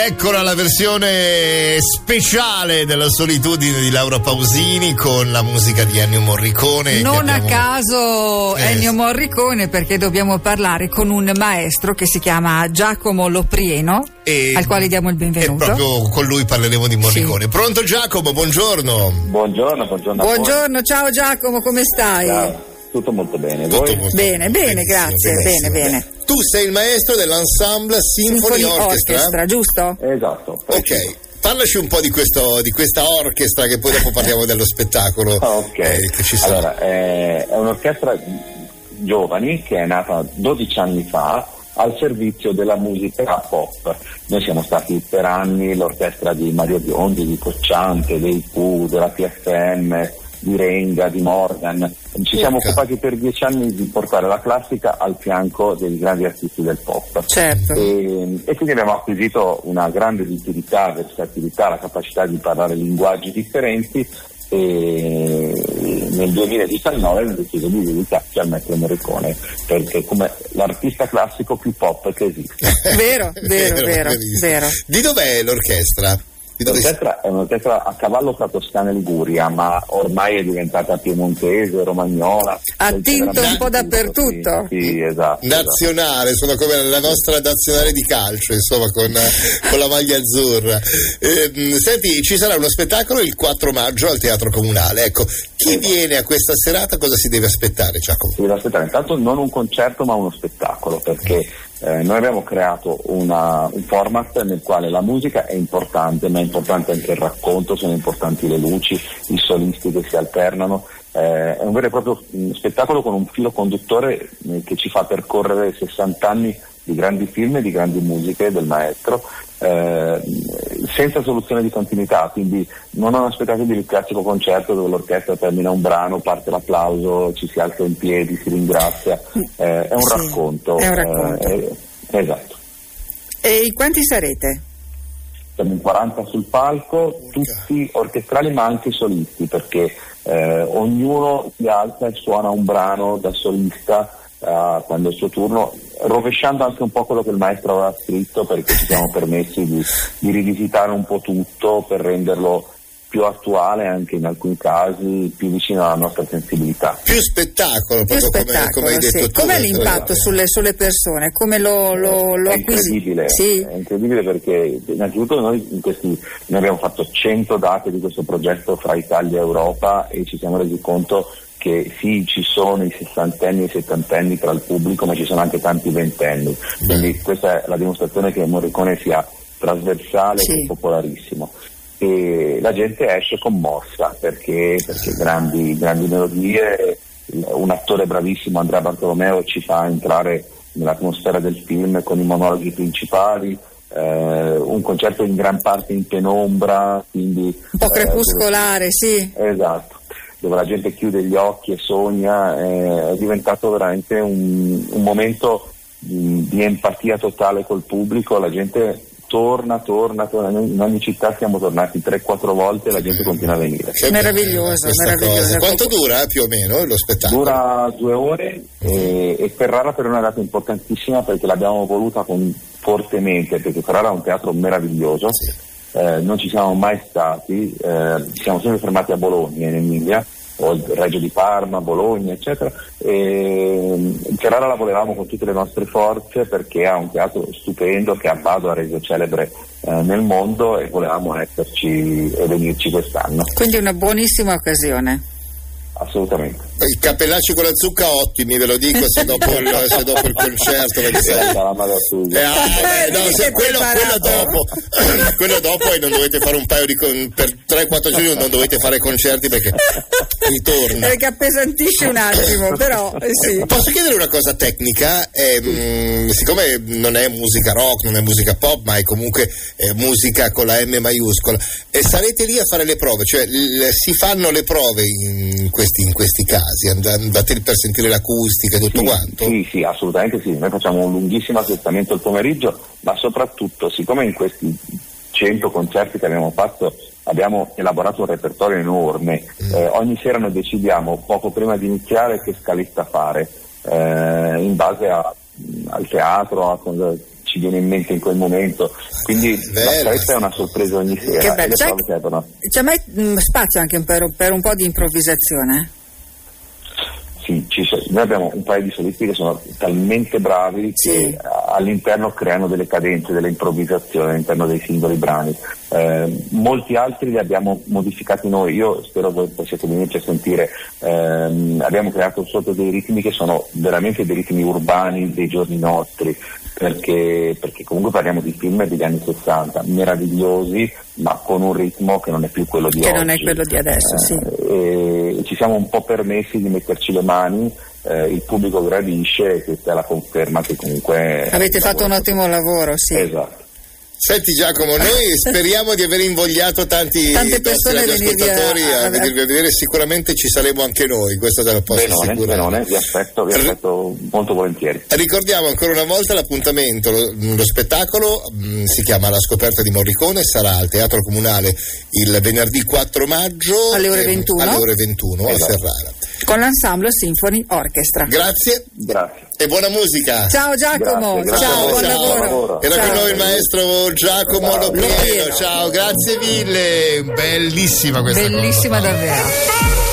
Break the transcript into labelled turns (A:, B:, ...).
A: Eccola la versione speciale della solitudine di Laura Pausini con la musica di Ennio Morricone.
B: Non
A: abbiamo...
B: a caso
A: Eh.
B: Ennio Morricone perché dobbiamo parlare con un maestro che si chiama Giacomo Loprieno,
A: E-
B: al quale diamo il
A: E
B: benvenuto.
A: proprio con lui parleremo di Morricone. Pronto Giacomo, buongiorno.
C: Buongiorno, buongiorno.
B: Buongiorno, ciao Giacomo, come stai?
C: Ciao. Tutto molto bene.
A: Tutto
C: Voi?
A: molto
B: Bene, bene, grazie,
A: benissimo.
B: bene, bene.
A: Tu sei il maestro dell'ensemble Symphony,
B: Symphony
A: Orchestra.
B: Orchestra, giusto?
C: Esatto.
A: Ok, parlaci un po' di, questo, di questa orchestra che poi dopo parliamo dello spettacolo
C: Ah, ok.
A: eh, che ci sarà.
C: Allora, eh, è un'orchestra giovani che è nata 12 anni fa al servizio della musica pop. Noi siamo stati per anni l'orchestra di Mario Biondi, di Cocciante, dei Pooh, della PFM, di Renga, di Morgan. Ci siamo occupati per dieci anni di portare la classica al fianco dei grandi artisti del pop.
B: Certo.
C: E, e quindi abbiamo acquisito una grande liquidità, versatilità, la capacità di parlare linguaggi differenti e nel 2019 abbiamo deciso di dedicarci al maestro Morricone perché come l'artista classico più pop che esiste.
B: Vero, vero, vero, vero.
A: Di dov'è l'orchestra?
C: L'orchestra è un'orchestra a cavallo fra Toscana e Liguria, ma ormai è diventata piemontese, romagnola.
B: Ha tinto
A: un
B: po' dappertutto.
C: Sì, sì, esatto. esatto.
A: nazionale, sono come la nostra nazionale di calcio, insomma, con, con la maglia azzurra. Ehm, senti, ci sarà uno spettacolo il 4 maggio al Teatro Comunale. Ecco, chi viene a questa serata cosa si deve aspettare, Giacomo?
C: Si deve aspettare intanto non un concerto ma uno spettacolo perché eh, noi abbiamo creato una- un format nel quale la musica è importante ma è importante anche il racconto, sono importanti le luci, i solisti che si alternano, eh, è un vero e proprio mm, spettacolo con un filo conduttore eh, che ci fa percorrere 60 anni di grandi film e di grandi musiche del maestro eh, senza soluzione di continuità, quindi non aspettatevi il classico concerto dove l'orchestra termina un brano, parte l'applauso, ci si alza in piedi, si ringrazia, eh, è un
B: Sì,
C: racconto.
B: è un racconto.
C: eh, eh, esatto.
B: E quanti sarete?
C: Siamo in 40 sul palco, tutti orchestrali ma anche solisti, perché eh, ognuno si alza e suona un brano da solista eh, quando è il suo turno, rovesciando anche un po' quello che il maestro aveva scritto, perché ci siamo permessi di, di rivisitare un po' tutto per renderlo più attuale anche in alcuni casi, più vicino alla nostra sensibilità.
A: Più spettacolo,
B: Più
A: proprio come,
B: spettacolo,
A: come hai detto
B: sì.
A: tu.
B: Com'è l'impatto sulle, sulle persone? Come lo, lo, lo
C: è incredibile,
B: Sì.
C: è incredibile perché innanzitutto noi, in questi, noi abbiamo fatto 100 date di questo progetto fra Italia e Europa e ci siamo resi conto che sì, ci sono i sessantenni e i settantenni tra il pubblico, ma ci sono anche tanti ventenni. Quindi questa è la dimostrazione che Morricone sia trasversale
B: Sì.
C: e popolarissimo. E la gente esce commossa perché, perché grandi, grandi melodie, un attore bravissimo, Andrea Bartolomeo, ci fa entrare nell'atmosfera del film con i monologhi principali, eh, un concerto in gran parte in penombra, quindi
B: Un po'
C: eh,
B: crepuscolare, sì.
C: dove- esatto, dove la gente chiude gli occhi e sogna, eh, è diventato veramente un, un momento di, di empatia totale col pubblico, la gente torna, torna, torna, Noi in ogni città siamo tornati 3-4 volte e la gente continua a venire.
A: Che
B: Meraviglioso, meraviglioso.
A: Quanto dura eh, più o meno lo spettacolo?
C: Dura due ore e, e Ferrara per è una data importantissima perché l'abbiamo voluta con- fortemente, perché Ferrara è un teatro meraviglioso,
A: Sì.
C: Eh, non ci siamo mai stati, eh, siamo sempre fermati a Bologna in Emilia, o il Reggio di Parma, Bologna, eccetera. E, mm, Ferrara la volevamo con tutte le nostre forze perché ha un teatro stupendo che a Bado ha reso celebre eh, nel mondo e volevamo esserci e venirci quest'anno,
B: Quindi una buonissima occasione.
C: Assolutamente.
A: I cappellacci con la zucca ottimi, ve lo dico, se dopo il, se dopo il concerto. perché
C: la Madonna
A: Eh, ah, eh, no, se- quello, quello dopo, quello dopo e non dovete fare un paio di con- per 3-4 giorni non dovete fare concerti perché ritorna.
B: Perché appesantisce un attimo, però eh, sì.
A: Posso chiedere una cosa tecnica? Eh, mh, siccome non è musica rock, non è musica pop, ma è comunque eh, musica con la M maiuscola, e sarete lì a fare le prove? Cioè l- si fanno le prove in questi, in questi casi? And- Andate per sentire l'acustica e tutto
C: Sì,
A: quanto?
C: Sì, sì, assolutamente sì. Noi facciamo un lunghissimo assestamento il pomeriggio, ma soprattutto, siccome in questi 100 concerti che abbiamo fatto abbiamo elaborato un repertorio enorme, eh, ogni sera noi decidiamo poco prima di iniziare che scaletta fare, eh, in base a- al teatro, a cosa ci viene in mente in quel momento. Quindi la scaletta è una sorpresa ogni sera.
B: Che bello.
C: le
B: C'è, c'è mai mh, spazio anche per, per un po' di improvvisazione?
C: Sì, ci noi abbiamo un paio di solisti che sono talmente bravi
B: Sì.
C: che all'interno creano delle cadenze, delle improvvisazioni all'interno dei singoli brani. Eh, molti altri li abbiamo modificati noi, io spero voi possiate venirci a sentire, ehm, abbiamo creato sotto dei ritmi che sono veramente dei ritmi urbani dei giorni nostri, perché, perché comunque parliamo di film degli anni 60, meravigliosi, ma con un ritmo che non è più quello di
B: Che
C: oggi.
B: non è quello di adesso,
C: Eh,
B: sì.
C: ci siamo un po' permessi di metterci le mani, eh, il pubblico gradisce e questa è la conferma che comunque...
B: Avete fatto un ottimo lavoro, sì.
C: Esatto.
A: Senti Giacomo, noi speriamo di aver invogliato tanti
B: persone a venirvi a-
A: a,
B: a-
A: venirvi a vedere, sicuramente ci saremo anche noi, questo te lo posso
C: Benone,
A: assicurare.
C: benone, vi aspetto, vi aspetto molto volentieri.
A: Ricordiamo ancora una volta l'appuntamento, lo, lo spettacolo mh, si chiama La scoperta di Morricone, sarà al Teatro Comunale il venerdì 4 maggio
B: Alle ore
A: ehm,
B: 21.
A: alle ore 21 a
C: Esatto.
A: Ferrara.
B: Con l'Ensemble Symphony Orchestra.
A: Grazie
C: Grazie.
A: e buona musica.
B: Ciao Giacomo,
C: Grazie, grazie
B: ciao, buon
C: ciao,
B: lavoro.
A: Era
B: Ciao.
A: con noi il maestro Giacomo.
B: Loprieno.
A: Ciao, grazie mille. Bellissima questa cosa.
B: Bellissima davvero.